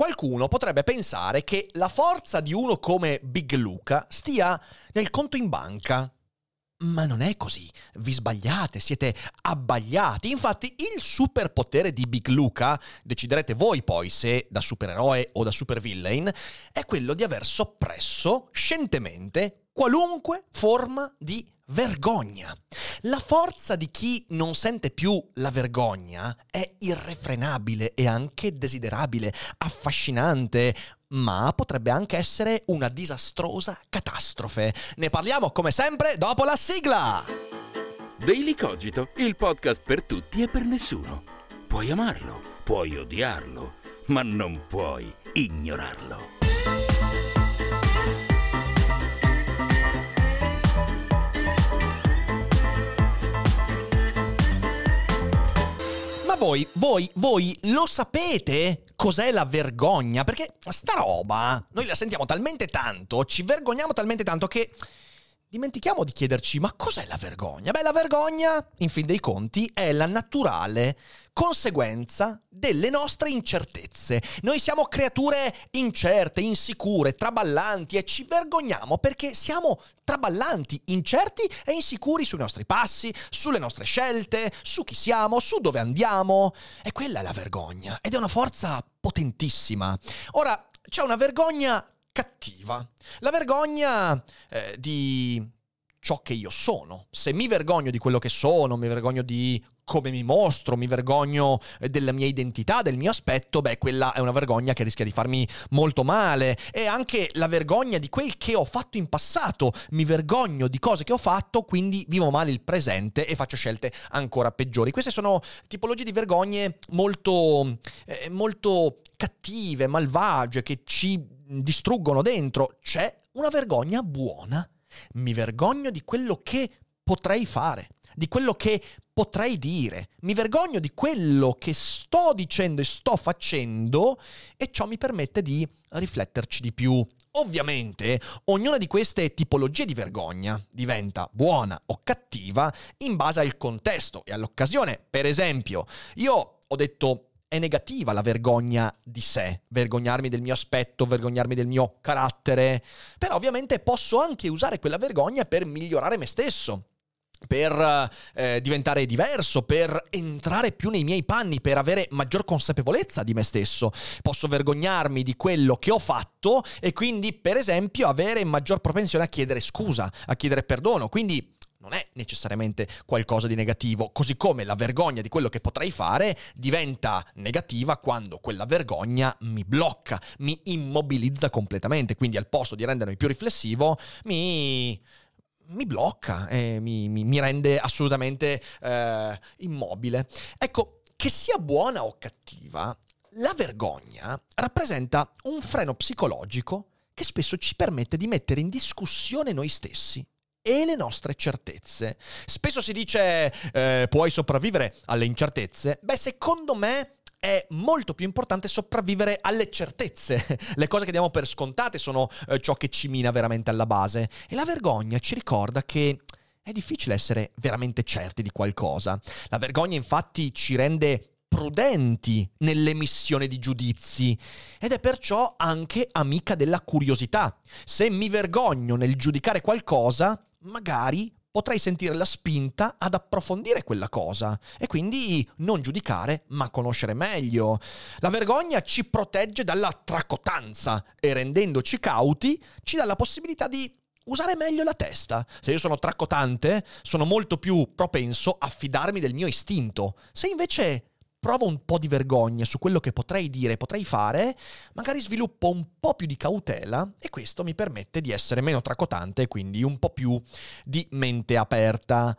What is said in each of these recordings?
Qualcuno potrebbe pensare che la forza di uno come Big Luca stia nel conto in banca. Ma non è così, vi sbagliate, siete abbagliati. Infatti il superpotere di Big Luca, deciderete voi poi se da supereroe o da supervillain, è quello di aver soppresso scientemente qualunque forma di vergogna. La forza di chi non sente più la vergogna è irrefrenabile e anche desiderabile, affascinante, ma potrebbe anche essere una disastrosa catastrofe. Ne parliamo come sempre dopo la sigla! Daily Cogito, il podcast per tutti e per nessuno. Puoi amarlo, puoi odiarlo, ma non puoi ignorarlo. Voi, voi, voi lo sapete cos'è la vergogna? Perché sta roba, noi la sentiamo talmente tanto, ci vergogniamo talmente tanto che dimentichiamo di chiederci ma cos'è la vergogna? Beh, la vergogna, in fin dei conti, è la naturale conseguenza delle nostre incertezze. Noi siamo creature incerte, insicure, traballanti e ci vergogniamo perché siamo traballanti, incerti e insicuri sui nostri passi, sulle nostre scelte, su chi siamo, su dove andiamo. E quella è la vergogna ed è una forza potentissima. Ora, c'è una vergogna cattiva. La vergogna eh, di ciò che io sono. Se mi vergogno di quello che sono, mi vergogno di come mi mostro, mi vergogno eh, della mia identità, del mio aspetto, beh, quella è una vergogna che rischia di farmi molto male. E anche la vergogna di quel che ho fatto in passato. Mi vergogno di cose che ho fatto, quindi vivo male il presente e faccio scelte ancora peggiori. Queste sono tipologie di vergogne molto, eh, molto cattive, malvagie, che ci distruggono dentro. C'è una vergogna buona. Mi vergogno di quello che potrei fare, di quello che potrei dire. Mi vergogno di quello che sto dicendo e sto facendo e ciò mi permette di rifletterci di più. Ovviamente, ognuna di queste tipologie di vergogna diventa buona o cattiva in base al contesto e all'occasione. Per esempio, io ho detto è negativa la vergogna di sé, vergognarmi del mio aspetto, vergognarmi del mio carattere, però ovviamente posso anche usare quella vergogna per migliorare me stesso per eh, diventare diverso, per entrare più nei miei panni, per avere maggior consapevolezza di me stesso. Posso vergognarmi di quello che ho fatto e quindi, per esempio, avere maggior propensione a chiedere scusa, a chiedere perdono. Quindi non è necessariamente qualcosa di negativo, così come la vergogna di quello che potrei fare diventa negativa quando quella vergogna mi blocca, mi immobilizza completamente, quindi al posto di rendermi più riflessivo mi, mi blocca e mi, mi, mi rende assolutamente eh, immobile. Ecco, che sia buona o cattiva, la vergogna rappresenta un freno psicologico che spesso ci permette di mettere in discussione noi stessi e le nostre certezze. Spesso si dice eh, puoi sopravvivere alle incertezze. Beh, secondo me è molto più importante sopravvivere alle certezze. Le cose che diamo per scontate sono eh, ciò che ci mina veramente alla base. E la vergogna ci ricorda che è difficile essere veramente certi di qualcosa. La vergogna infatti ci rende prudenti nell'emissione di giudizi ed è perciò anche amica della curiosità. Se mi vergogno nel giudicare qualcosa, magari potrei sentire la spinta ad approfondire quella cosa e quindi non giudicare ma conoscere meglio. La vergogna ci protegge dalla tracotanza e rendendoci cauti ci dà la possibilità di usare meglio la testa. Se io sono traccotante, sono molto più propenso a fidarmi del mio istinto. Se invece provo un po' di vergogna su quello che potrei dire, potrei fare, magari sviluppo un po' più di cautela e questo mi permette di essere meno tracotante e quindi un po' più di mente aperta.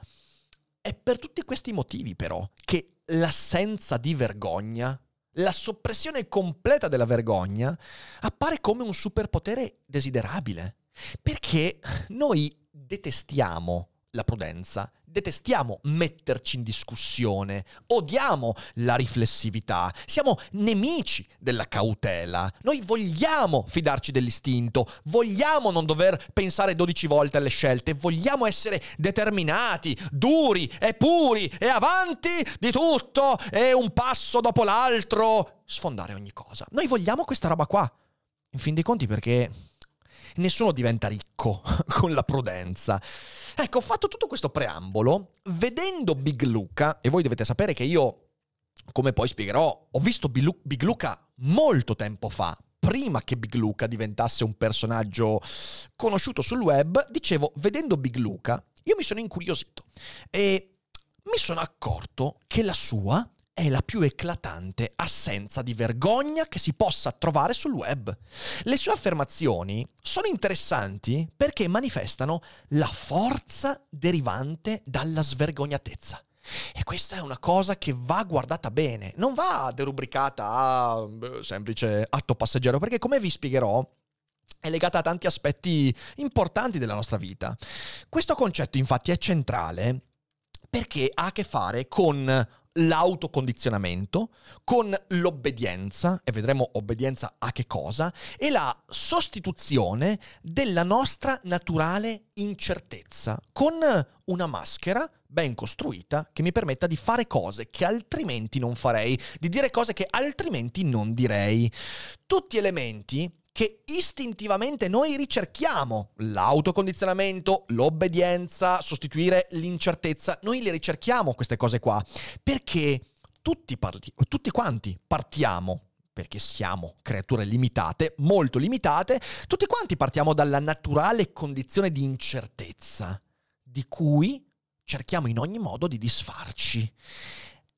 È per tutti questi motivi però che l'assenza di vergogna, la soppressione completa della vergogna, appare come un superpotere desiderabile. Perché noi detestiamo la prudenza, detestiamo metterci in discussione, odiamo la riflessività, siamo nemici della cautela. Noi vogliamo fidarci dell'istinto, vogliamo non dover pensare 12 volte alle scelte, vogliamo essere determinati, duri e puri e avanti di tutto e un passo dopo l'altro, sfondare ogni cosa. Noi vogliamo questa roba qua. In fin dei conti perché nessuno diventa ricco con la prudenza. Ecco, ho fatto tutto questo preambolo vedendo Big Luca, e voi dovete sapere che io, come poi spiegherò, ho visto Big Luca molto tempo fa, prima che Big Luca diventasse un personaggio conosciuto sul web, dicevo, vedendo Big Luca, io mi sono incuriosito e mi sono accorto che la sua è la più eclatante assenza di vergogna che si possa trovare sul web. Le sue affermazioni sono interessanti perché manifestano la forza derivante dalla svergognatezza. E questa è una cosa che va guardata bene, non va derubricata a beh, semplice atto passeggero, perché come vi spiegherò è legata a tanti aspetti importanti della nostra vita. Questo concetto infatti è centrale perché ha a che fare con l'autocondizionamento, con l'obbedienza, e vedremo obbedienza a che cosa, e la sostituzione della nostra naturale incertezza con una maschera ben costruita che mi permetta di fare cose che altrimenti non farei, di dire cose che altrimenti non direi. Tutti elementi che istintivamente noi ricerchiamo. L'autocondizionamento, l'obbedienza, sostituire l'incertezza, noi le ricerchiamo queste cose qua, perché tutti, parti- tutti quanti partiamo perché siamo creature limitate, molto limitate, tutti quanti partiamo dalla naturale condizione di incertezza, di cui cerchiamo in ogni modo di disfarci.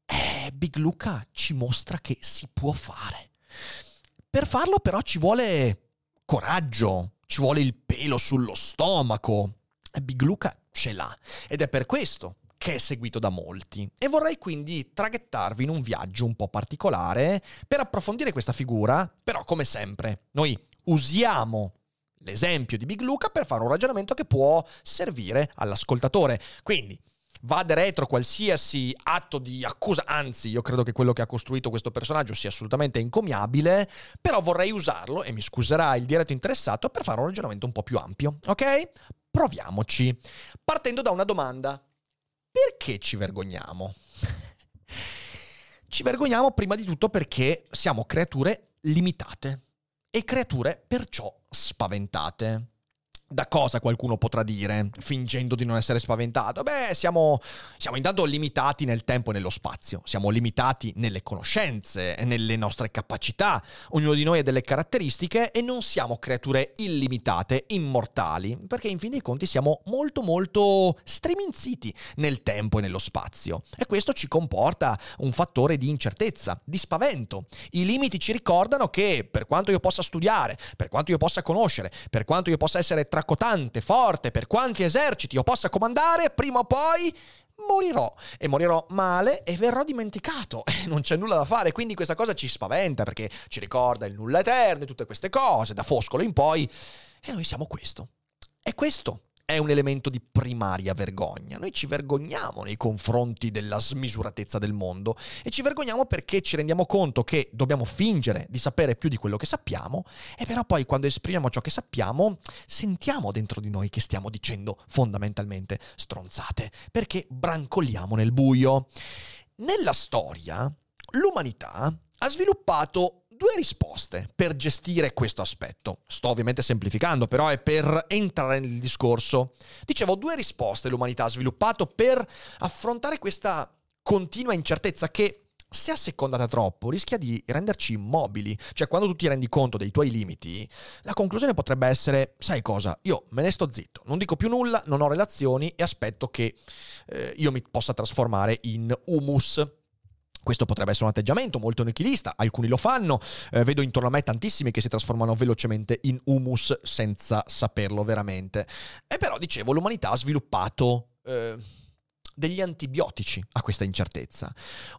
E Big Luca ci mostra che si può fare. Per farlo però ci vuole coraggio, ci vuole il pelo sullo stomaco. Big Luca ce l'ha ed è per questo che è seguito da molti. E vorrei quindi traghettarvi in un viaggio un po' particolare per approfondire questa figura, però come sempre, noi usiamo l'esempio di Big Luca per fare un ragionamento che può servire all'ascoltatore. Quindi vada retro qualsiasi atto di accusa, anzi io credo che quello che ha costruito questo personaggio sia assolutamente encomiabile, però vorrei usarlo, e mi scuserà il diretto interessato, per fare un ragionamento un po' più ampio, ok? Proviamoci. Partendo da una domanda. Perché ci vergogniamo? Ci vergogniamo prima di tutto perché siamo creature limitate e creature perciò spaventate. Da cosa qualcuno potrà dire, fingendo di non essere spaventato? Beh, siamo, siamo intanto limitati nel tempo e nello spazio, siamo limitati nelle conoscenze nelle nostre capacità, ognuno di noi ha delle caratteristiche e non siamo creature illimitate, immortali, perché in fin dei conti siamo molto molto striminziti nel tempo e nello spazio. E questo ci comporta un fattore di incertezza, di spavento. I limiti ci ricordano che per quanto io possa studiare, per quanto io possa conoscere, per quanto io possa essere tra tracotante, forte, per quanti eserciti io possa comandare, prima o poi morirò. E morirò male e verrò dimenticato. E non c'è nulla da fare quindi questa cosa ci spaventa perché ci ricorda il nulla eterno e tutte queste cose da Foscolo in poi. E noi siamo questo. È questo è un elemento di primaria vergogna. Noi ci vergogniamo nei confronti della smisuratezza del mondo e ci vergogniamo perché ci rendiamo conto che dobbiamo fingere di sapere più di quello che sappiamo e però poi quando esprimiamo ciò che sappiamo sentiamo dentro di noi che stiamo dicendo fondamentalmente stronzate perché brancoliamo nel buio. Nella storia l'umanità ha sviluppato due risposte per gestire questo aspetto. Sto ovviamente semplificando, però è per entrare nel discorso. Dicevo, due risposte l'umanità ha sviluppato per affrontare questa continua incertezza che se assecondata troppo, rischia di renderci immobili. Cioè, quando tu ti rendi conto dei tuoi limiti, la conclusione potrebbe essere: sai cosa? Io me ne sto zitto, non dico più nulla, non ho relazioni e aspetto che eh, io mi possa trasformare in humus. Questo potrebbe essere un atteggiamento molto nichilista, alcuni lo fanno, eh, vedo intorno a me tantissimi che si trasformano velocemente in humus senza saperlo veramente. E però, dicevo, l'umanità ha sviluppato... Eh, degli antibiotici a questa incertezza.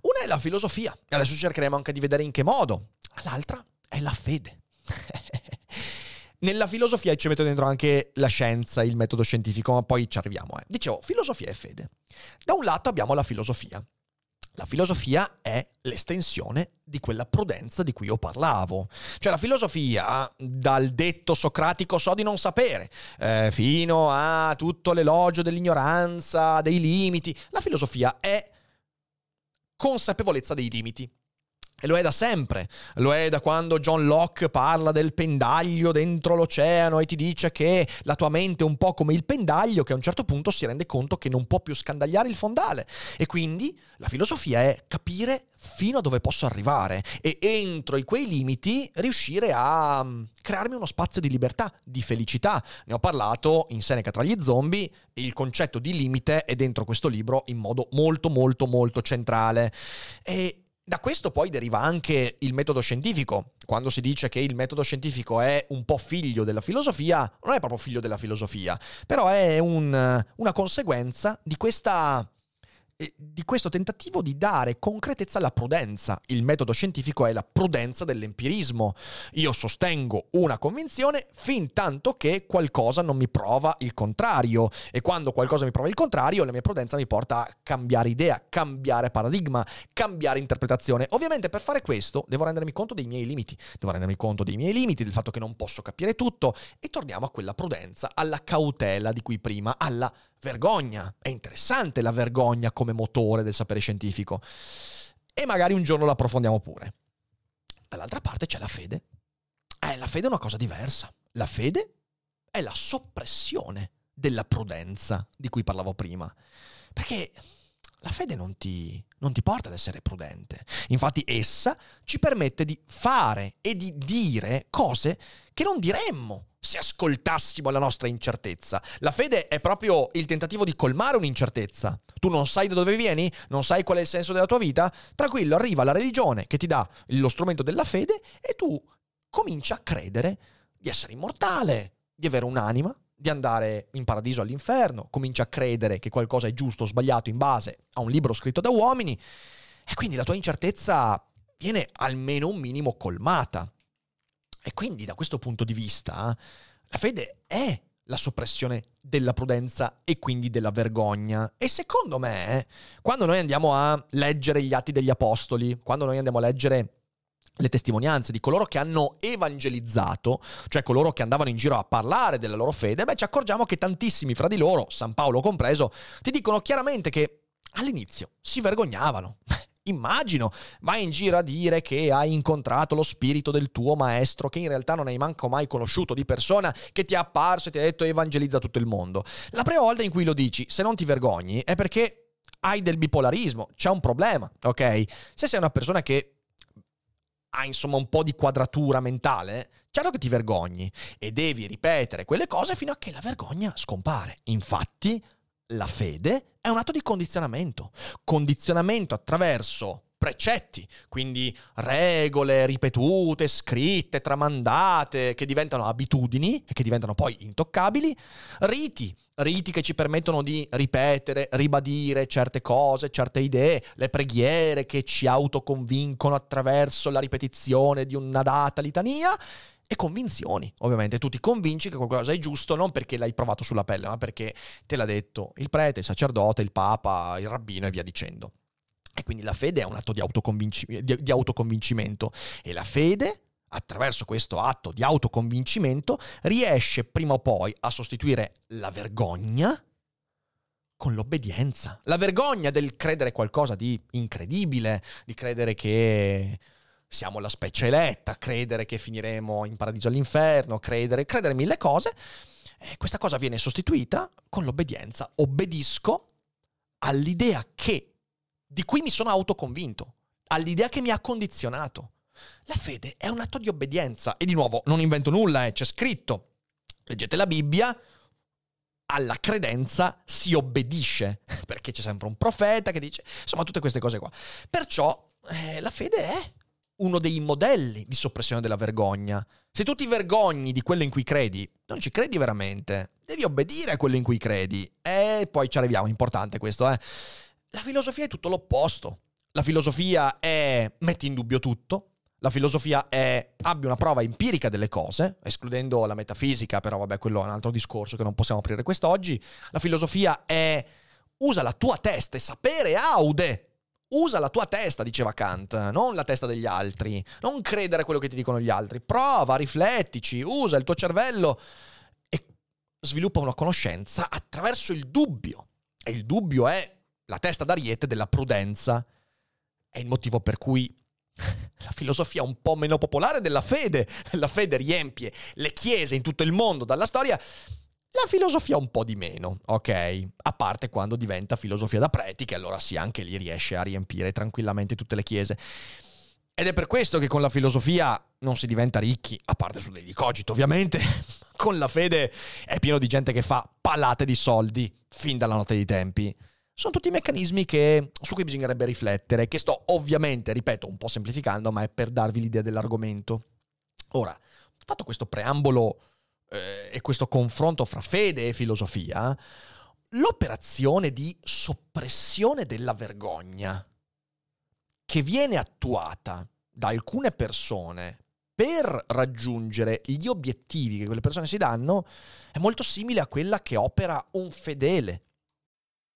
Una è la filosofia, e adesso cercheremo anche di vedere in che modo. L'altra è la fede. Nella filosofia ci metto dentro anche la scienza, il metodo scientifico, ma poi ci arriviamo. Eh. Dicevo, filosofia e fede. Da un lato abbiamo la filosofia, la filosofia è l'estensione di quella prudenza di cui io parlavo. Cioè la filosofia, dal detto socratico so di non sapere, eh, fino a tutto l'elogio dell'ignoranza, dei limiti, la filosofia è consapevolezza dei limiti. E lo è da sempre, lo è da quando John Locke parla del pendaglio dentro l'oceano e ti dice che la tua mente è un po' come il pendaglio che a un certo punto si rende conto che non può più scandagliare il fondale. E quindi la filosofia è capire fino a dove posso arrivare e entro i quei limiti riuscire a mm, crearmi uno spazio di libertà, di felicità. Ne ho parlato in Seneca tra gli zombie, il concetto di limite è dentro questo libro in modo molto molto molto centrale. E da questo poi deriva anche il metodo scientifico. Quando si dice che il metodo scientifico è un po' figlio della filosofia, non è proprio figlio della filosofia, però è un, una conseguenza di questa di questo tentativo di dare concretezza alla prudenza. Il metodo scientifico è la prudenza dell'empirismo. Io sostengo una convinzione fin tanto che qualcosa non mi prova il contrario e quando qualcosa mi prova il contrario, la mia prudenza mi porta a cambiare idea, cambiare paradigma, cambiare interpretazione. Ovviamente per fare questo devo rendermi conto dei miei limiti, devo rendermi conto dei miei limiti, del fatto che non posso capire tutto e torniamo a quella prudenza, alla cautela di cui prima, alla vergogna. È interessante la vergogna come motore del sapere scientifico. E magari un giorno lo approfondiamo pure. Dall'altra parte c'è la fede. Eh, la fede è una cosa diversa. La fede è la soppressione della prudenza di cui parlavo prima. Perché la fede non ti, non ti, porta ad essere prudente. Infatti essa ci permette di fare e di dire cose che non diremmo se ascoltassimo la nostra incertezza. La fede è proprio il tentativo di colmare un'incertezza. Tu non sai da dove vieni, non sai qual è il senso della tua vita, tranquillo, arriva la religione che ti dà lo strumento della fede e tu cominci a credere di essere immortale, di avere un'anima, di andare in paradiso all'inferno, cominci a credere che qualcosa è giusto o sbagliato in base a un libro scritto da uomini e quindi la tua incertezza viene almeno un minimo colmata. E quindi da questo punto di vista la fede è la soppressione della prudenza e quindi della vergogna. E secondo me, quando noi andiamo a leggere gli atti degli apostoli, quando noi andiamo a leggere le testimonianze di coloro che hanno evangelizzato, cioè coloro che andavano in giro a parlare della loro fede, beh ci accorgiamo che tantissimi fra di loro, San Paolo compreso, ti dicono chiaramente che all'inizio si vergognavano. Immagino, vai in giro a dire che hai incontrato lo spirito del tuo maestro, che in realtà non hai manco mai conosciuto di persona, che ti è apparso e ti ha detto evangelizza tutto il mondo. La prima volta in cui lo dici, se non ti vergogni, è perché hai del bipolarismo, c'è un problema, ok? Se sei una persona che ha insomma un po' di quadratura mentale, certo che ti vergogni e devi ripetere quelle cose fino a che la vergogna scompare. Infatti, la fede è un atto di condizionamento. Condizionamento attraverso precetti, quindi regole ripetute, scritte, tramandate, che diventano abitudini e che diventano poi intoccabili, riti, riti che ci permettono di ripetere, ribadire certe cose, certe idee, le preghiere che ci autoconvincono attraverso la ripetizione di una data litania e convinzioni. Ovviamente tu ti convinci che qualcosa è giusto non perché l'hai provato sulla pelle, ma perché te l'ha detto il prete, il sacerdote, il papa, il rabbino e via dicendo. E quindi la fede è un atto di, autoconvinci- di, di autoconvincimento e la fede attraverso questo atto di autoconvincimento riesce prima o poi a sostituire la vergogna con l'obbedienza. La vergogna del credere qualcosa di incredibile, di credere che siamo la specie eletta, credere che finiremo in paradiso all'inferno, credere, credere mille cose. E questa cosa viene sostituita con l'obbedienza. Obbedisco all'idea che, di cui mi sono autoconvinto. all'idea che mi ha condizionato. La fede è un atto di obbedienza. E di nuovo, non invento nulla, eh, c'è scritto. Leggete la Bibbia, alla credenza si obbedisce, perché c'è sempre un profeta che dice, insomma, tutte queste cose qua. Perciò eh, la fede è uno dei modelli di soppressione della vergogna. Se tu ti vergogni di quello in cui credi, non ci credi veramente. Devi obbedire a quello in cui credi. E poi ci arriviamo, è importante questo, eh. La filosofia è tutto l'opposto. La filosofia è metti in dubbio tutto. La filosofia è abbi una prova empirica delle cose, escludendo la metafisica, però vabbè, quello è un altro discorso che non possiamo aprire quest'oggi. La filosofia è usa la tua testa e sapere aude Usa la tua testa, diceva Kant, non la testa degli altri. Non credere a quello che ti dicono gli altri. Prova, riflettici, usa il tuo cervello e sviluppa una conoscenza attraverso il dubbio. E il dubbio è la testa d'ariete della prudenza. È il motivo per cui la filosofia un po' meno popolare della fede. La fede riempie le chiese in tutto il mondo dalla storia la filosofia un po' di meno, ok? A parte quando diventa filosofia da preti, che allora sì, anche lì riesce a riempire tranquillamente tutte le chiese. Ed è per questo che con la filosofia non si diventa ricchi, a parte su degli cogito ovviamente, con la fede è pieno di gente che fa palate di soldi fin dalla notte dei tempi. Sono tutti meccanismi che, su cui bisognerebbe riflettere, che sto ovviamente, ripeto, un po' semplificando, ma è per darvi l'idea dell'argomento. Ora, fatto questo preambolo eh, e questo confronto fra fede e filosofia, l'operazione di soppressione della vergogna che viene attuata da alcune persone per raggiungere gli obiettivi che quelle persone si danno è molto simile a quella che opera un fedele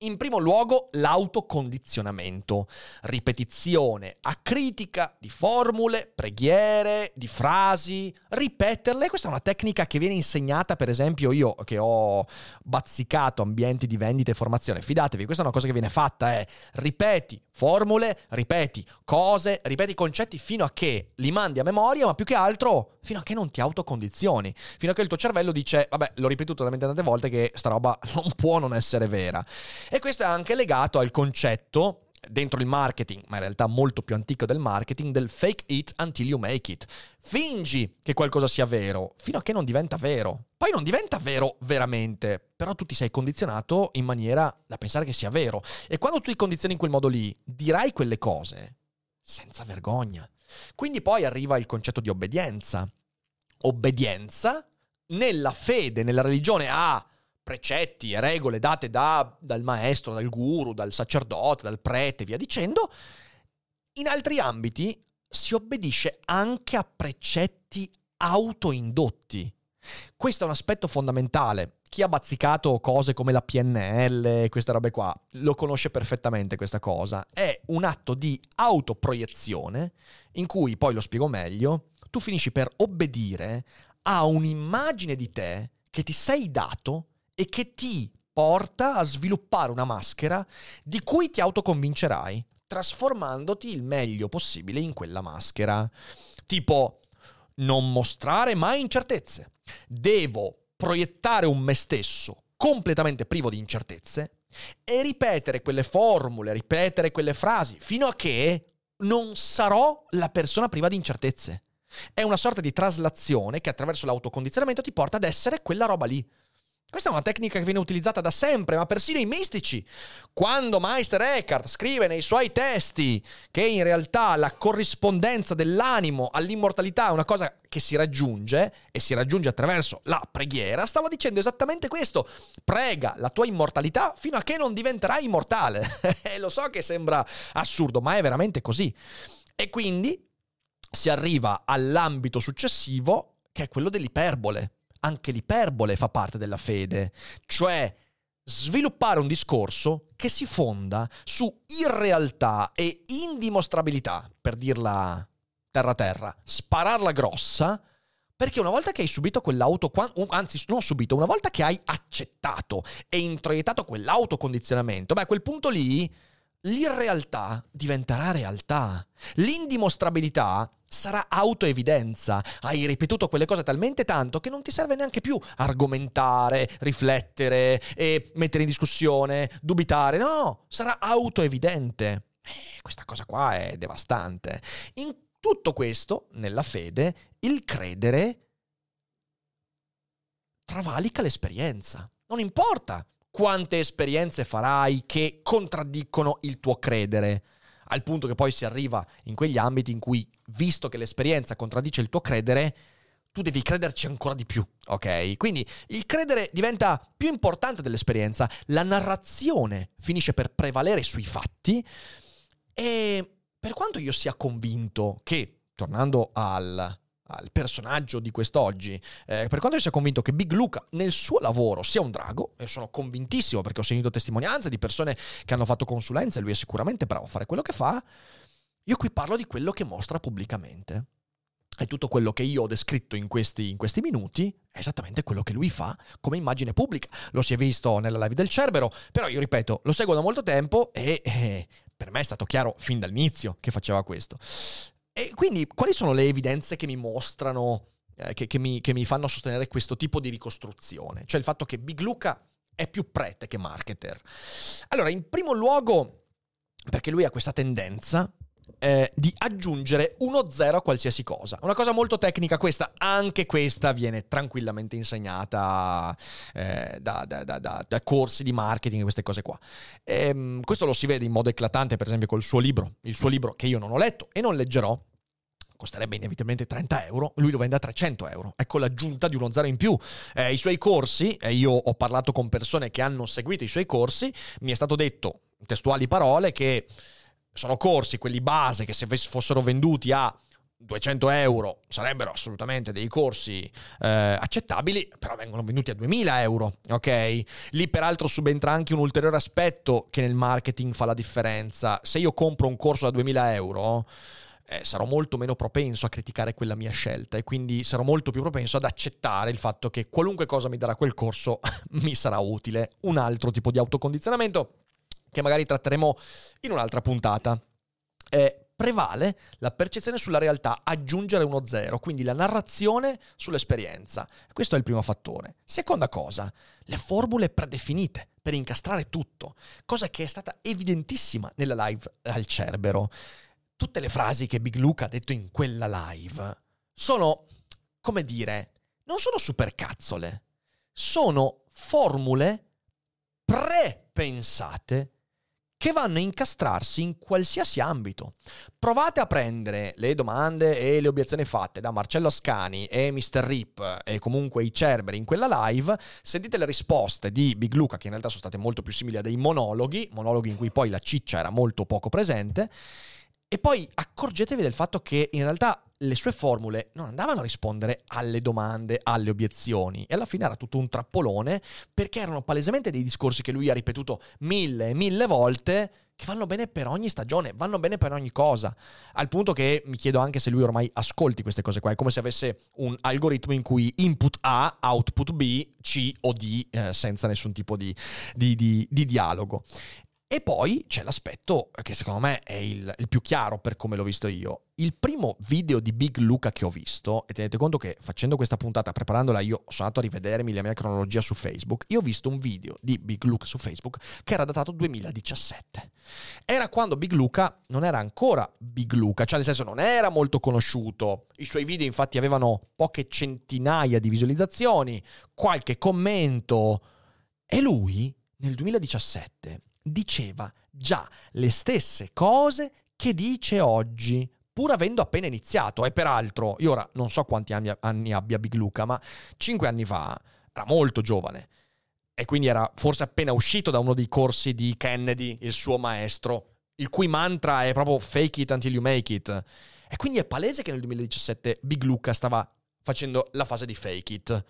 In primo luogo l'autocondizionamento, ripetizione acritica di formule, preghiere, di frasi, ripeterle. Questa è una tecnica che viene insegnata, per esempio, io che ho bazzicato ambienti di vendita e formazione. Fidatevi, questa è una cosa che viene fatta, è ripeti formule, ripeti cose, ripeti concetti fino a che li mandi a memoria, ma più che altro fino a che non ti autocondizioni, fino a che il tuo cervello dice, vabbè, l'ho ripetuto talmente tante volte che sta roba non può non essere vera. E questo è anche legato al concetto dentro il marketing, ma in realtà molto più antico del marketing, del fake it until you make it. Fingi che qualcosa sia vero, fino a che non diventa vero. Poi non diventa vero veramente, però tu ti sei condizionato in maniera da pensare che sia vero. E quando tu ti condizioni in quel modo lì, dirai quelle cose senza vergogna. Quindi poi arriva il concetto di obbedienza. Obbedienza nella fede, nella religione a precetti e regole date da, dal maestro, dal guru, dal sacerdote, dal prete, via dicendo, in altri ambiti si obbedisce anche a precetti autoindotti. Questo è un aspetto fondamentale. Chi ha bazzicato cose come la PNL, queste robe qua, lo conosce perfettamente questa cosa. È un atto di autoproiezione in cui, poi lo spiego meglio, tu finisci per obbedire a un'immagine di te che ti sei dato e che ti porta a sviluppare una maschera di cui ti autoconvincerai, trasformandoti il meglio possibile in quella maschera. Tipo, non mostrare mai incertezze. Devo proiettare un me stesso completamente privo di incertezze e ripetere quelle formule, ripetere quelle frasi, fino a che non sarò la persona priva di incertezze. È una sorta di traslazione che attraverso l'autocondizionamento ti porta ad essere quella roba lì. Questa è una tecnica che viene utilizzata da sempre, ma persino i mistici. Quando Meister Eckhart scrive nei suoi testi che in realtà la corrispondenza dell'animo all'immortalità è una cosa che si raggiunge e si raggiunge attraverso la preghiera, stava dicendo esattamente questo. Prega la tua immortalità fino a che non diventerai immortale. E Lo so che sembra assurdo, ma è veramente così. E quindi si arriva all'ambito successivo che è quello dell'iperbole anche l'iperbole fa parte della fede, cioè sviluppare un discorso che si fonda su irrealtà e indimostrabilità, per dirla terra terra, spararla grossa, perché una volta che hai subito quell'auto, anzi non subito, una volta che hai accettato e introiettato quell'autocondizionamento, beh a quel punto lì l'irrealtà diventerà realtà. L'indimostrabilità sarà autoevidenza. Hai ripetuto quelle cose talmente tanto che non ti serve neanche più argomentare, riflettere e mettere in discussione, dubitare. No, sarà autoevidente. Eh, questa cosa qua è devastante. In tutto questo, nella fede, il credere travalica l'esperienza. Non importa quante esperienze farai che contraddicono il tuo credere, al punto che poi si arriva in quegli ambiti in cui, visto che l'esperienza contraddice il tuo credere, tu devi crederci ancora di più, ok? Quindi il credere diventa più importante dell'esperienza, la narrazione finisce per prevalere sui fatti e per quanto io sia convinto che, tornando al al personaggio di quest'oggi, eh, per quanto io sia convinto che Big Luca nel suo lavoro sia un drago, e sono convintissimo perché ho sentito testimonianze di persone che hanno fatto consulenza e lui è sicuramente bravo a fare quello che fa, io qui parlo di quello che mostra pubblicamente. E tutto quello che io ho descritto in questi, in questi, minuti è esattamente quello che lui fa come immagine pubblica. Lo si è visto nella live del Cerbero, però io ripeto, lo seguo da molto tempo e eh, per me è stato chiaro fin dall'inizio che faceva questo. E quindi quali sono le evidenze che mi mostrano, eh, che, che, mi, che mi fanno sostenere questo tipo di ricostruzione? Cioè il fatto che Big Luca è più prete che marketer. Allora, in primo luogo, perché lui ha questa tendenza eh, di aggiungere uno zero a qualsiasi cosa. Una cosa molto tecnica questa, anche questa viene tranquillamente insegnata eh, da, da, da, da, corsi di marketing e queste cose qua. E, ehm, questo lo si vede in modo eclatante, per esempio, col suo libro, il suo libro che io non ho letto e non leggerò, costerebbe inevitabilmente 30 euro, lui lo vende a 300 euro. Ecco l'aggiunta di uno zero in più. Eh, I suoi corsi, e io ho parlato con persone che hanno seguito i suoi corsi, mi è stato detto, testuali parole, che sono corsi, quelli base, che se fossero venduti a 200 euro sarebbero assolutamente dei corsi eh, accettabili, però vengono venduti a 2000 euro, ok? Lì peraltro subentra anche un ulteriore aspetto che nel marketing fa la differenza. Se io compro un corso da 2000 euro, eh, sarò molto meno propenso a criticare quella mia scelta e quindi sarò molto più propenso ad accettare il fatto che qualunque cosa mi darà quel corso mi sarà utile. Un altro tipo di autocondizionamento che magari tratteremo in un'altra puntata. Eh, prevale la percezione sulla realtà, aggiungere uno zero, quindi la narrazione sull'esperienza. Questo è il primo fattore. Seconda cosa, le formule predefinite per incastrare tutto, cosa che è stata evidentissima nella live al Cerbero. Tutte le frasi che Big Luca ha detto in quella live sono, come dire, non sono supercazzole, sono formule prepensate che vanno a incastrarsi in qualsiasi ambito. Provate a prendere le domande e le obiezioni fatte da Marcello Ascani e Mr. Rip e comunque i Cerberi in quella live, sentite le risposte di Big Luca che in realtà sono state molto più simili a dei monologhi, monologhi in cui poi la ciccia era molto poco presente, e poi accorgetevi del fatto che in realtà le sue formule non andavano a rispondere alle domande, alle obiezioni. E alla fine era tutto un trappolone perché erano palesemente dei discorsi che lui ha ripetuto mille e mille volte che vanno bene per ogni stagione, vanno bene per ogni cosa, al punto che mi chiedo anche se lui ormai ascolti queste cose qua, è come se avesse un algoritmo in cui input A, output B, C o D eh, senza nessun tipo di, di, di, di dialogo. E poi c'è l'aspetto che secondo me è il, il, più chiaro per come l'ho visto io. Il primo video di Big Luca che ho visto, e tenete conto che facendo questa puntata, preparandola io, sono andato a rivedermi la mia cronologia su Facebook, io ho visto un video di Big Luca su Facebook che era datato 2017. Era quando Big Luca non era ancora Big Luca, cioè nel senso non era molto conosciuto. I suoi video infatti avevano poche centinaia di visualizzazioni, qualche commento. E lui nel 2017 diceva già le stesse cose che dice oggi, pur avendo appena iniziato. E peraltro, io ora non so quanti anni, anni abbia Big Luca, ma cinque anni fa era molto giovane. E quindi era forse appena uscito da uno dei corsi di Kennedy, il suo maestro, il cui mantra è proprio fake it until you make it. E quindi è palese che nel 2017 Big Luca stava facendo la fase di fake it.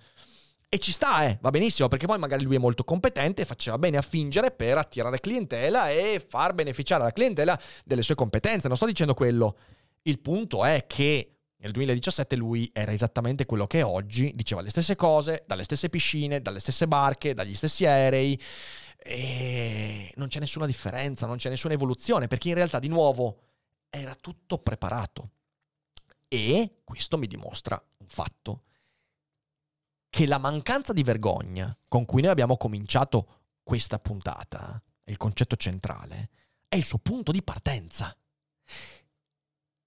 E ci sta, eh, va benissimo, perché poi magari lui è molto competente e faceva bene a fingere per attirare clientela e far beneficiare la clientela delle sue competenze. Non sto dicendo quello. Il punto è che nel 2017 lui era esattamente quello che è oggi, diceva le stesse cose, dalle stesse piscine, dalle stesse barche, dagli stessi aerei e non c'è nessuna differenza, non c'è nessuna evoluzione, perché in realtà di nuovo era tutto preparato. E questo mi dimostra un fatto, che la mancanza di vergogna con cui noi abbiamo cominciato questa puntata, il concetto centrale, è il suo punto di partenza.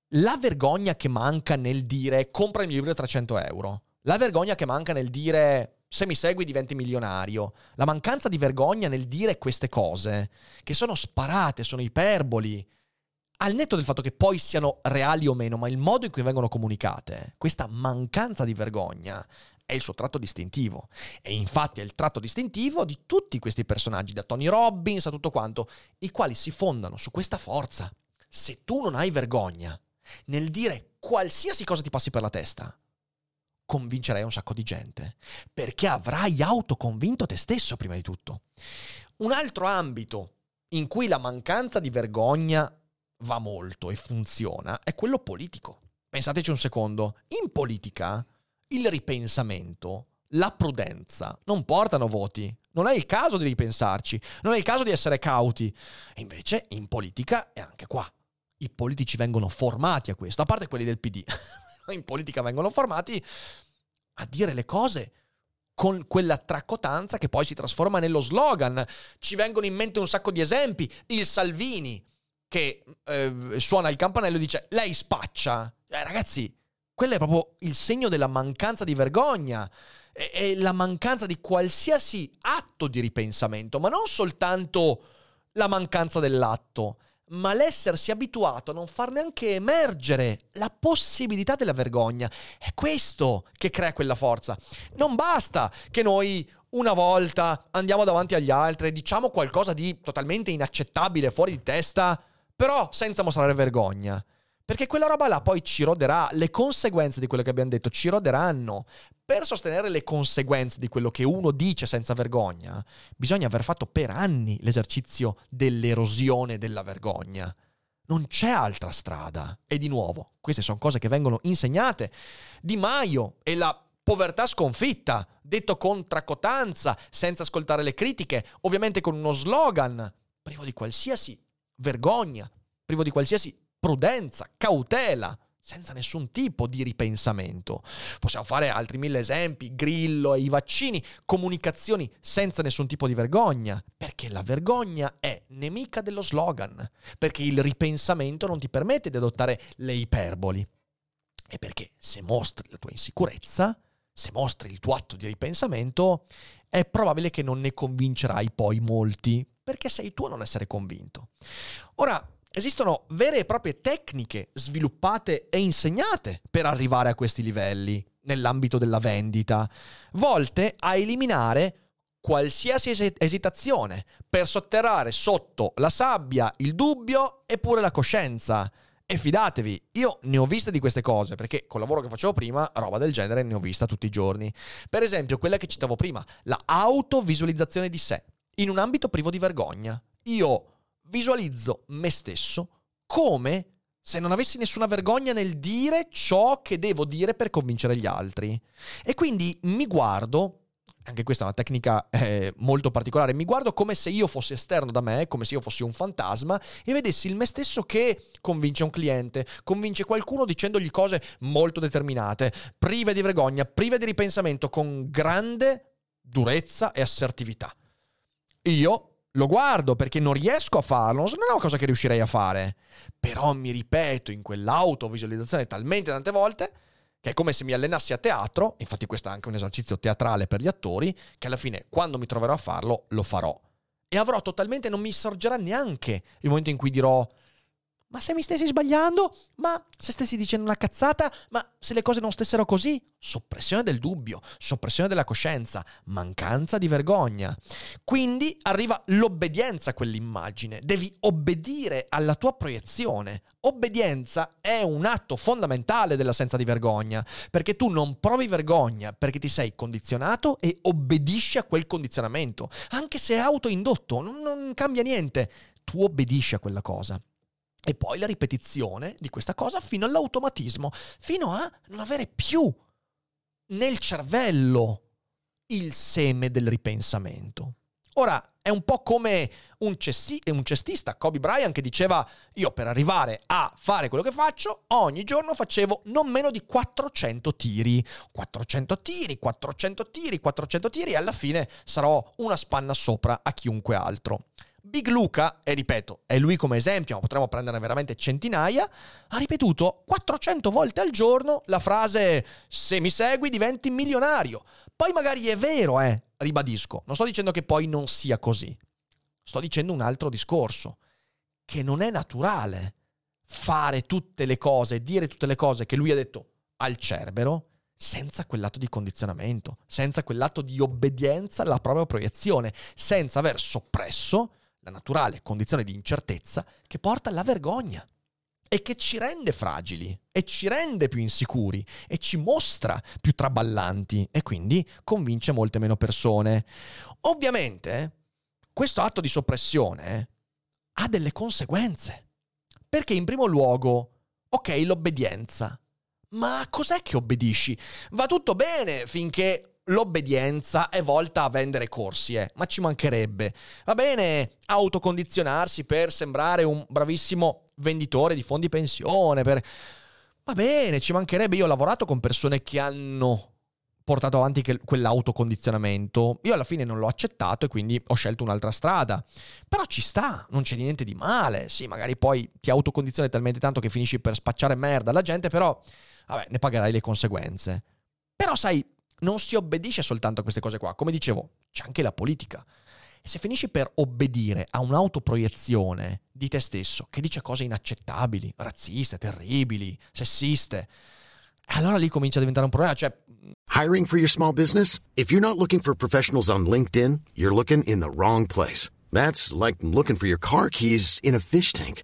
La vergogna che manca nel dire compra il mio libro a 300 euro, la vergogna che manca nel dire se mi segui diventi milionario, la mancanza di vergogna nel dire queste cose, che sono sparate, sono iperboli, al netto del fatto che poi siano reali o meno, ma il modo in cui vengono comunicate, questa mancanza di vergogna è il suo tratto distintivo. E infatti è il tratto distintivo di tutti questi personaggi, da Tony Robbins a tutto quanto, i quali si fondano su questa forza. Se tu non hai vergogna nel dire qualsiasi cosa ti passi per la testa, convincerai un sacco di gente, perché avrai autoconvinto te stesso prima di tutto. Un altro ambito in cui la mancanza di vergogna va molto e funziona è quello politico. Pensateci un secondo, in politica il ripensamento, la prudenza non portano voti. Non è il caso di ripensarci, non è il caso di essere cauti. E invece in politica è anche qua i politici vengono formati a questo, a parte quelli del PD. in politica vengono formati a dire le cose con quella traccotanza che poi si trasforma nello slogan. Ci vengono in mente un sacco di esempi. Il Salvini che eh, suona il campanello e dice lei spaccia. Eh, ragazzi, quello è proprio il segno della mancanza di vergogna e la mancanza di qualsiasi atto di ripensamento, ma non soltanto la mancanza dell'atto, ma l'essersi abituato a non far neanche emergere la possibilità della vergogna. È questo che crea quella forza. Non basta che noi una volta andiamo davanti agli altri diciamo qualcosa di totalmente inaccettabile, fuori di testa, però senza mostrare vergogna. Perché quella roba là poi ci roderà, le conseguenze di quello che abbiamo detto ci roderanno. Per sostenere le conseguenze di quello che uno dice senza vergogna, bisogna aver fatto per anni l'esercizio dell'erosione della vergogna. Non c'è altra strada. E di nuovo, queste sono cose che vengono insegnate. Di Maio e la povertà sconfitta, detto con tracotanza, senza ascoltare le critiche, ovviamente con uno slogan, privo di qualsiasi vergogna, privo di qualsiasi prudenza, cautela, senza nessun tipo di ripensamento. Possiamo fare altri mille esempi, Grillo e i vaccini, comunicazioni senza nessun tipo di vergogna, perché la vergogna è nemica dello slogan, perché il ripensamento non ti permette di adottare le iperboli. E perché se mostri la tua insicurezza, se mostri il tuo atto di ripensamento, è probabile che non ne convincerai poi molti, perché sei tu a non essere convinto. Ora, Esistono vere e proprie tecniche sviluppate e insegnate per arrivare a questi livelli nell'ambito della vendita, volte a eliminare qualsiasi esitazione per sotterrare sotto la sabbia il dubbio e pure la coscienza. E fidatevi, io ne ho viste di queste cose, perché col lavoro che facevo prima, roba del genere ne ho vista tutti i giorni. Per esempio, quella che citavo prima, la autovisualizzazione di sé, in un ambito privo di vergogna. Io visualizzo me stesso come se non avessi nessuna vergogna nel dire ciò che devo dire per convincere gli altri. E quindi mi guardo, anche questa è una tecnica eh, molto particolare, mi guardo come se io fossi esterno da me, come se io fossi un fantasma e vedessi il me stesso che convince un cliente, convince qualcuno dicendogli cose molto determinate, prive di vergogna, prive di ripensamento, con grande durezza e assertività. Io lo guardo perché non riesco a farlo, non è una cosa che riuscirei a fare, però mi ripeto in quell'autovisualizzazione talmente tante volte che è come se mi allenassi a teatro, infatti questo è anche un esercizio teatrale per gli attori, che alla fine quando mi troverò a farlo lo farò. E avrò totalmente, non mi sorgerà neanche il momento in cui dirò Ma se mi stessi sbagliando? Ma se stessi dicendo una cazzata? Ma se le cose non stessero così? Soppressione del dubbio, soppressione della coscienza, mancanza di vergogna. Quindi arriva l'obbedienza a quell'immagine. Devi obbedire alla tua proiezione. Obbedienza è un atto fondamentale dell'assenza di vergogna, perché tu non provi vergogna perché ti sei condizionato e obbedisci a quel condizionamento. Anche se è autoindotto, non, non cambia niente. Tu obbedisci a quella cosa. E poi la ripetizione di questa cosa fino all'automatismo, fino a non avere più nel cervello il seme del ripensamento. Ora, è un po' come un, cesti- un, cestista, Kobe Bryant, che diceva, io per arrivare a fare quello che faccio, ogni giorno facevo non meno di 400 tiri. 400 tiri, 400 tiri, 400 tiri, e alla fine sarò una spanna sopra a chiunque altro. Big Luca, e ripeto, è lui come esempio, ma potremmo prenderne veramente centinaia, ha ripetuto 400 volte al giorno la frase se mi segui diventi milionario. Poi magari è vero, eh, ribadisco, non sto dicendo che poi non sia così. Sto dicendo un altro discorso, che non è naturale fare tutte le cose, dire tutte le cose che lui ha detto al Cerbero senza quell'atto di condizionamento, senza quell'atto di obbedienza alla propria proiezione, senza aver soppresso la naturale condizione di incertezza che porta alla vergogna e che ci rende fragili e ci rende più insicuri e ci mostra più traballanti e quindi convince molte meno persone. Ovviamente questo atto di soppressione ha delle conseguenze. Perché in primo luogo, ok, l'obbedienza. Ma cos'è che obbedisci? Va tutto bene finché l'obbedienza è volta a vendere corsi, eh, ma ci mancherebbe. Va bene autocondizionarsi per sembrare un bravissimo venditore di fondi pensione, per... Va bene, ci mancherebbe. Io ho lavorato con persone che hanno portato avanti quell'autocondizionamento. Io alla fine non l'ho accettato e quindi ho scelto un'altra strada. Però ci sta, non c'è niente di male. Sì, magari poi ti autocondizioni talmente tanto che finisci per spacciare merda alla gente, però vabbè, ne pagherai le conseguenze. Però sai, non si obbedisce soltanto a queste cose qua. Come dicevo, c'è anche la politica. Se finisci per obbedire a un'autoproiezione di te stesso che dice cose inaccettabili, razziste, terribili, sessiste, allora lì comincia a diventare un problema. Cioè... Hiring for your small business? If you're not looking for professionals on LinkedIn, you're looking in the wrong place. That's like looking for your car keys in a fish tank.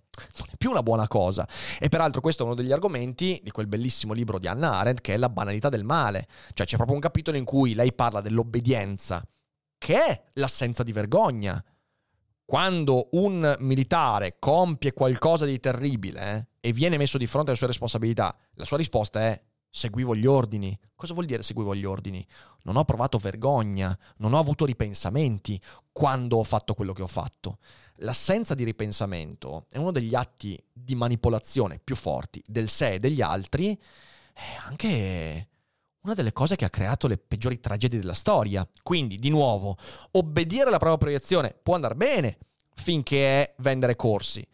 non è più una buona cosa. E peraltro questo è uno degli argomenti di quel bellissimo libro di Hannah Arendt che è La banalità del male. Cioè c'è proprio un capitolo in cui lei parla dell'obbedienza, che è l'assenza di vergogna. Quando un militare compie qualcosa di terribile eh, e viene messo di fronte alle sue responsabilità, la sua risposta è seguivo gli ordini. Cosa vuol dire seguivo gli ordini? Non ho provato vergogna, non ho avuto ripensamenti quando ho fatto quello che ho fatto l'assenza di ripensamento è uno degli atti di manipolazione più forti del sé e degli altri, è anche una delle cose che ha creato le peggiori tragedie della storia. Quindi, di nuovo, obbedire alla propria proiezione può andare bene finché è vendere corsi.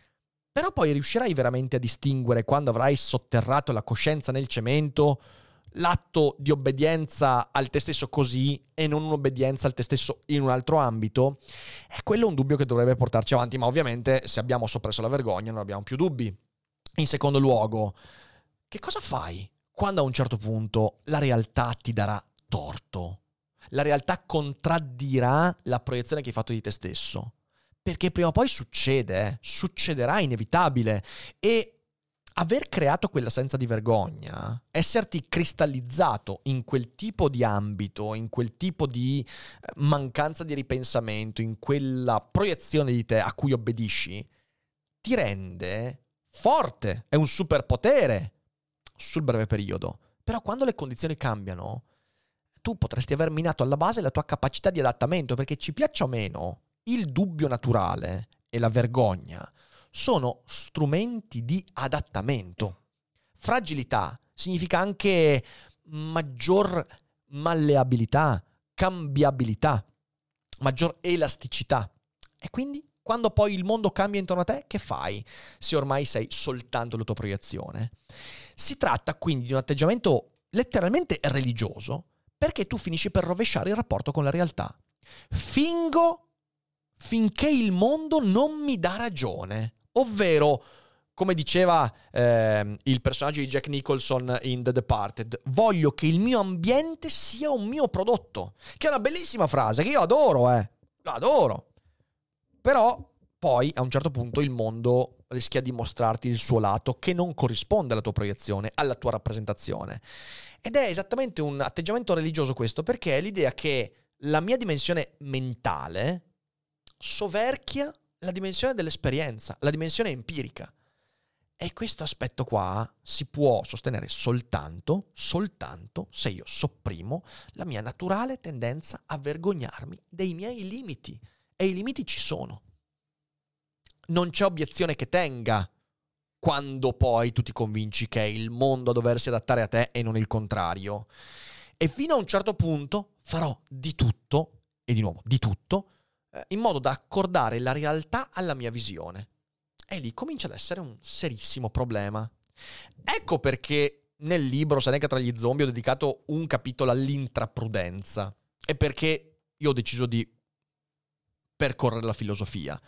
Però poi riuscirai veramente a distinguere quando avrai sotterrato la coscienza nel cemento l'atto di obbedienza al te stesso così e non un'obbedienza al te stesso in un altro ambito, è quello un dubbio che dovrebbe portarci avanti, ma ovviamente se abbiamo soppresso la vergogna non abbiamo più dubbi. In secondo luogo, che cosa fai quando a un certo punto la realtà ti darà torto? La realtà contraddirà la proiezione che hai fatto di te stesso. Perché prima o poi succede, eh? succederà inevitabile. E aver creato quella senza di vergogna, esserti cristallizzato in quel tipo di ambito, in quel tipo di eh, mancanza di ripensamento, in quella proiezione di te a cui obbedisci, ti rende forte, è un superpotere sul breve periodo. Però quando le condizioni cambiano, tu potresti aver minato alla base la tua capacità di adattamento, perché ci piaccia o meno, il dubbio naturale e la vergogna sono strumenti di adattamento. Fragilità significa anche maggior malleabilità, cambiabilità, maggior elasticità. E quindi quando poi il mondo cambia intorno a te, che fai se ormai sei soltanto la tua proiezione? Si tratta quindi di un atteggiamento letteralmente religioso perché tu finisci per rovesciare il rapporto con la realtà. Fingo finché il mondo non mi dà ragione, ovvero come diceva eh, il personaggio di Jack Nicholson in The Departed, voglio che il mio ambiente sia un mio prodotto. Che è una bellissima frase, che io adoro, eh. Lo adoro. Però poi a un certo punto il mondo rischia di mostrarti il suo lato che non corrisponde alla tua proiezione, alla tua rappresentazione. Ed è esattamente un atteggiamento religioso questo, perché è l'idea che la mia dimensione mentale soverchia la dimensione dell'esperienza, la dimensione empirica. E questo aspetto qua si può sostenere soltanto, soltanto se io sopprimo la mia naturale tendenza a vergognarmi dei miei limiti. E i limiti ci sono. Non c'è obiezione che tenga quando poi tu ti convinci che è il mondo a doversi adattare a te e non il contrario. E fino a un certo punto farò di tutto, e di nuovo di tutto, in modo da accordare la realtà alla mia visione. E lì comincia ad essere un serissimo problema. Ecco perché nel libro Seneca tra gli zombie ho dedicato un capitolo all'intraprudenza e perché io ho deciso di percorrere la filosofia.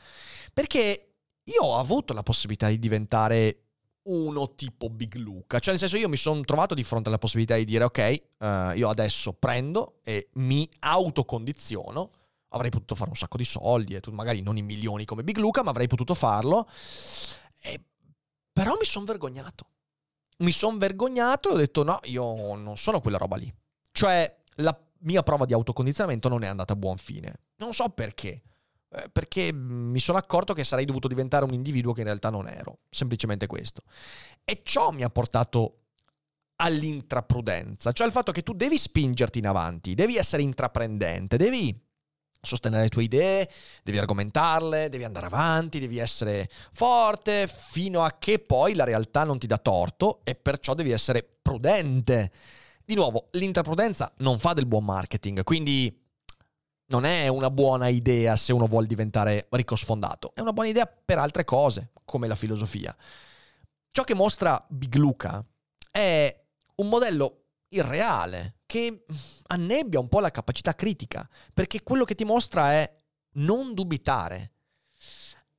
Perché io ho avuto la possibilità di diventare uno tipo Big Luca, cioè nel senso io mi sono trovato di fronte alla possibilità di dire ok, uh, io adesso prendo e mi autocondiziono avrei potuto fare un sacco di soldi, e tu, magari non in milioni come Big Luca, ma avrei potuto farlo. E, però mi sono vergognato. Mi sono vergognato e ho detto no, io non sono quella roba lì. Cioè, la mia prova di autocondizionamento non è andata a buon fine. Non so perché. Eh, perché mi sono accorto che sarei dovuto diventare un individuo che in realtà non ero. Semplicemente questo. E ciò mi ha portato all'intraprudenza, cioè al fatto che tu devi spingerti in avanti, devi essere intraprendente, devi sostenere le tue idee, devi argomentarle, devi andare avanti, devi essere forte fino a che poi la realtà non ti dà torto e perciò devi essere prudente. Di nuovo, l'intraprudenza non fa del buon marketing, quindi non è una buona idea se uno vuole diventare ricco sfondato, è una buona idea per altre cose, come la filosofia. Ciò che mostra Big Luca è un modello irreale, che annebbia un po' la capacità critica, perché quello che ti mostra è non dubitare.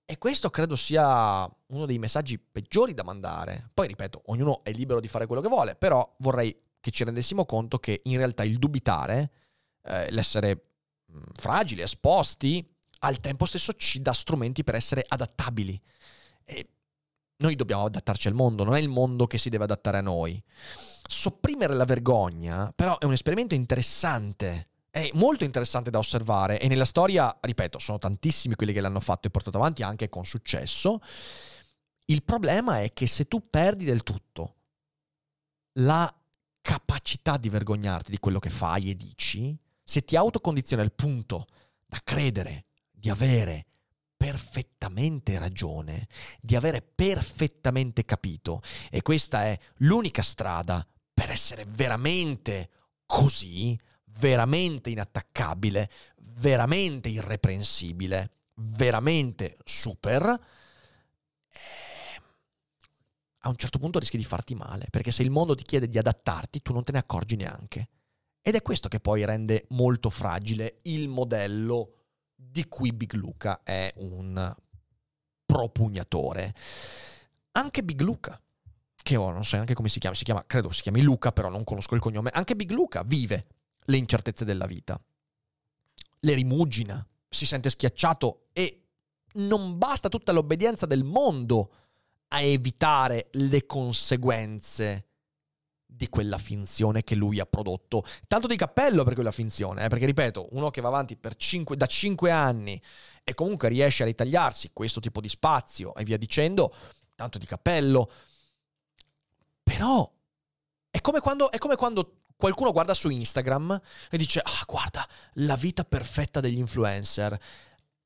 E questo credo sia uno dei messaggi peggiori da mandare. Poi ripeto, ognuno è libero di fare quello che vuole, però vorrei che ci rendessimo conto che in realtà il dubitare, eh, l'essere fragili, esposti, al tempo stesso ci dà strumenti per essere adattabili. E noi dobbiamo adattarci al mondo, non è il mondo che si deve adattare a noi. Sopprimere la vergogna, però, è un esperimento interessante. È molto interessante da osservare e nella storia, ripeto, sono tantissimi quelli che l'hanno fatto e portato avanti anche con successo. Il problema è che se tu perdi del tutto la capacità di vergognarti di quello che fai e dici, se ti autocondizioni al punto da credere di avere perfettamente ragione, di avere perfettamente capito. E questa è l'unica strada per essere veramente così, veramente inattaccabile, veramente irreprensibile, veramente super. Eh, a un certo punto rischi di farti male, perché se il mondo ti chiede di adattarti, tu non te ne accorgi neanche. Ed è questo che poi rende molto fragile il modello di cui Big Luca è un propugnatore. Anche Big Luca, che ora non so neanche come si chiama, si chiama, credo si chiami Luca, però non conosco il cognome, anche Big Luca vive le incertezze della vita, le rimugina, si sente schiacciato e non basta tutta l'obbedienza del mondo a evitare le conseguenze di quella finzione che lui ha prodotto. Tanto di cappello per quella finzione, eh? perché ripeto, uno che va avanti cinque, da 5 anni e comunque riesce a ritagliarsi questo tipo di spazio e via dicendo, tanto di cappello. Però è come quando, è come quando qualcuno guarda su Instagram e dice, ah guarda, la vita perfetta degli influencer.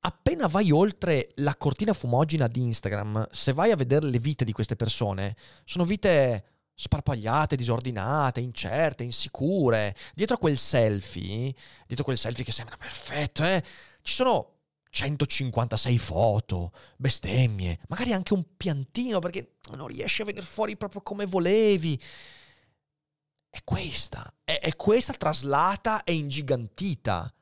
Appena vai oltre la cortina fumogena di Instagram, se vai a vedere le vite di queste persone, sono vite sparpagliate, disordinate, incerte, insicure. Dietro a quel selfie, dietro a quel selfie che sembra perfetto, eh, ci sono 156 foto, bestemmie, magari anche un piantino perché non riesci a venire fuori proprio come volevi. È questa, è, è questa traslata e ingigantita.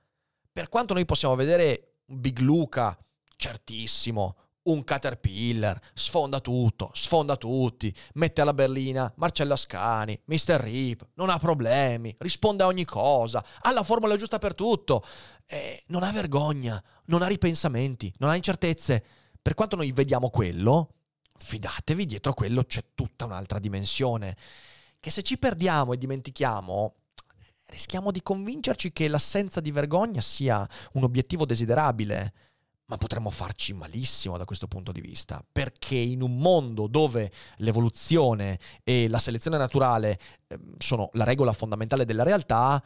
Per quanto noi possiamo vedere Big Luca, certissimo, un caterpillar, sfonda tutto, sfonda tutti, mette alla berlina Marcella Scani, Mr. Rip, non ha problemi, risponde a ogni cosa, ha la formula giusta per tutto, e non ha vergogna, non ha ripensamenti, non ha incertezze. Per quanto noi vediamo quello, fidatevi, dietro quello c'è tutta un'altra dimensione, che se ci perdiamo e dimentichiamo, rischiamo di convincerci che l'assenza di vergogna sia un obiettivo desiderabile ma potremmo farci malissimo da questo punto di vista, perché in un mondo dove l'evoluzione e la selezione naturale ehm, sono la regola fondamentale della realtà,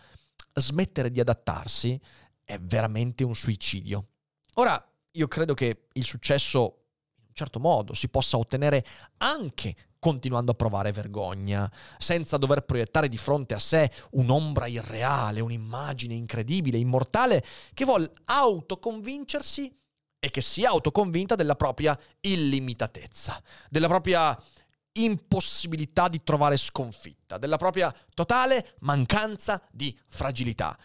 smettere di adattarsi è veramente un suicidio. Ora, io credo che il successo in un certo modo si possa ottenere anche continuando a provare vergogna, senza dover proiettare di fronte a sé un'ombra irreale, un'immagine incredibile, immortale, che vuol autoconvincersi e che sia autoconvinta della propria illimitatezza, della propria impossibilità di trovare sconfitta, della propria totale mancanza di fragilità.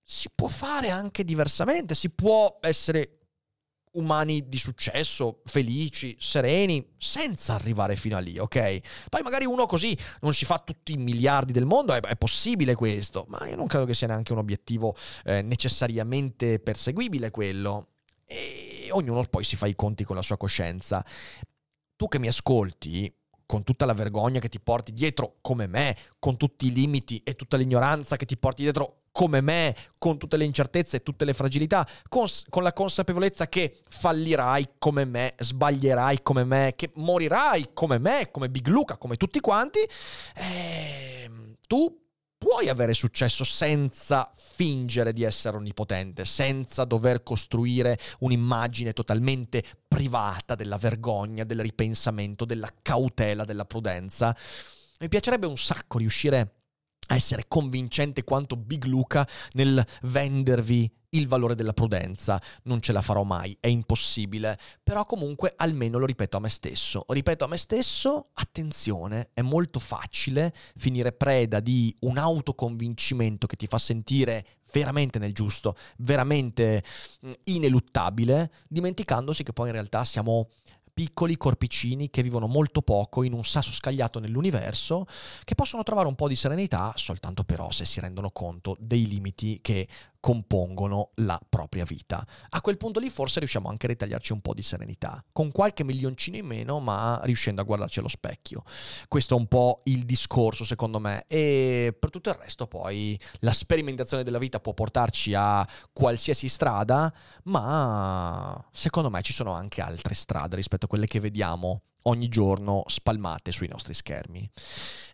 Si può fare anche diversamente, si può essere umani di successo, felici, sereni, senza arrivare fino a lì, ok? Poi magari uno così non si fa tutti i miliardi del mondo, è, è possibile questo, ma io non credo che sia neanche un obiettivo eh, necessariamente perseguibile quello e ognuno poi si fa i conti con la sua coscienza. Tu che mi ascolti, con tutta la vergogna che ti porti dietro come me, con tutti i limiti e tutta l'ignoranza che ti porti dietro come me, con tutte le incertezze e tutte le fragilità, con, con, la consapevolezza che fallirai come me, sbaglierai come me, che morirai come me, come Big Luca, come tutti quanti, eh, tu puoi avere successo senza fingere di essere onnipotente, senza dover costruire un'immagine totalmente privata della vergogna, del ripensamento, della cautela, della prudenza. Mi piacerebbe un sacco riuscire a essere convincente quanto Big Luca nel vendervi il valore della prudenza. Non ce la farò mai, è impossibile, però comunque almeno lo ripeto a me stesso. Ripeto a me stesso, attenzione, è molto facile finire preda di un autoconvincimento che ti fa sentire veramente nel giusto, veramente mm, ineluttabile, dimenticandosi che poi in realtà siamo piccoli corpicini che vivono molto poco in un sasso scagliato nell'universo, che possono trovare un po' di serenità soltanto però se si rendono conto dei limiti che compongono la propria vita. A quel punto lì forse riusciamo anche a ritagliarci un po' di serenità, con qualche milioncino in meno, ma riuscendo a guardarci allo specchio. Questo è un po' il discorso, secondo me, e per tutto il resto poi la sperimentazione della vita può portarci a qualsiasi strada, ma secondo me ci sono anche altre strade rispetto a quelle che vediamo ogni giorno spalmate sui nostri schermi.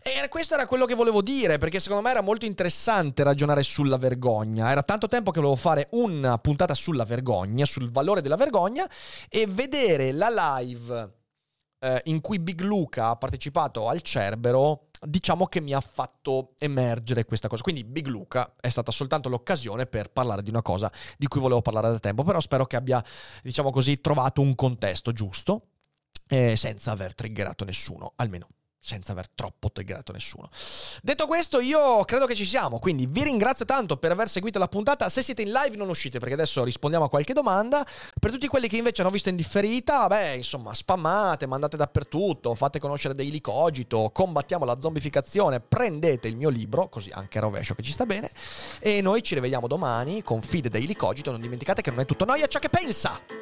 E questo era quello che volevo dire, perché secondo me era molto interessante ragionare sulla vergogna. Era tanto tempo che volevo fare una puntata sulla vergogna, sul valore della vergogna, e vedere la live eh, in cui Big Luca ha partecipato al Cerbero diciamo che mi ha fatto emergere questa cosa. Quindi Big Luca è stata soltanto l'occasione per parlare di una cosa di cui volevo parlare da tempo, però spero che abbia, diciamo così, trovato un contesto giusto eh, senza aver triggerato nessuno, almeno senza aver troppo triggerato nessuno. Detto questo, io credo che ci siamo, quindi vi ringrazio tanto per aver seguito la puntata. Se siete in live non uscite perché adesso rispondiamo a qualche domanda. Per tutti quelli che invece hanno visto in differita, beh, insomma, spammate, mandate dappertutto, fate conoscere Daily Cogito, combattiamo la zombificazione, prendete il mio libro, così anche a rovescio che ci sta bene, e noi ci rivediamo domani con Feed Daily Cogito. Non dimenticate che non è tutto noia ciò che pensa.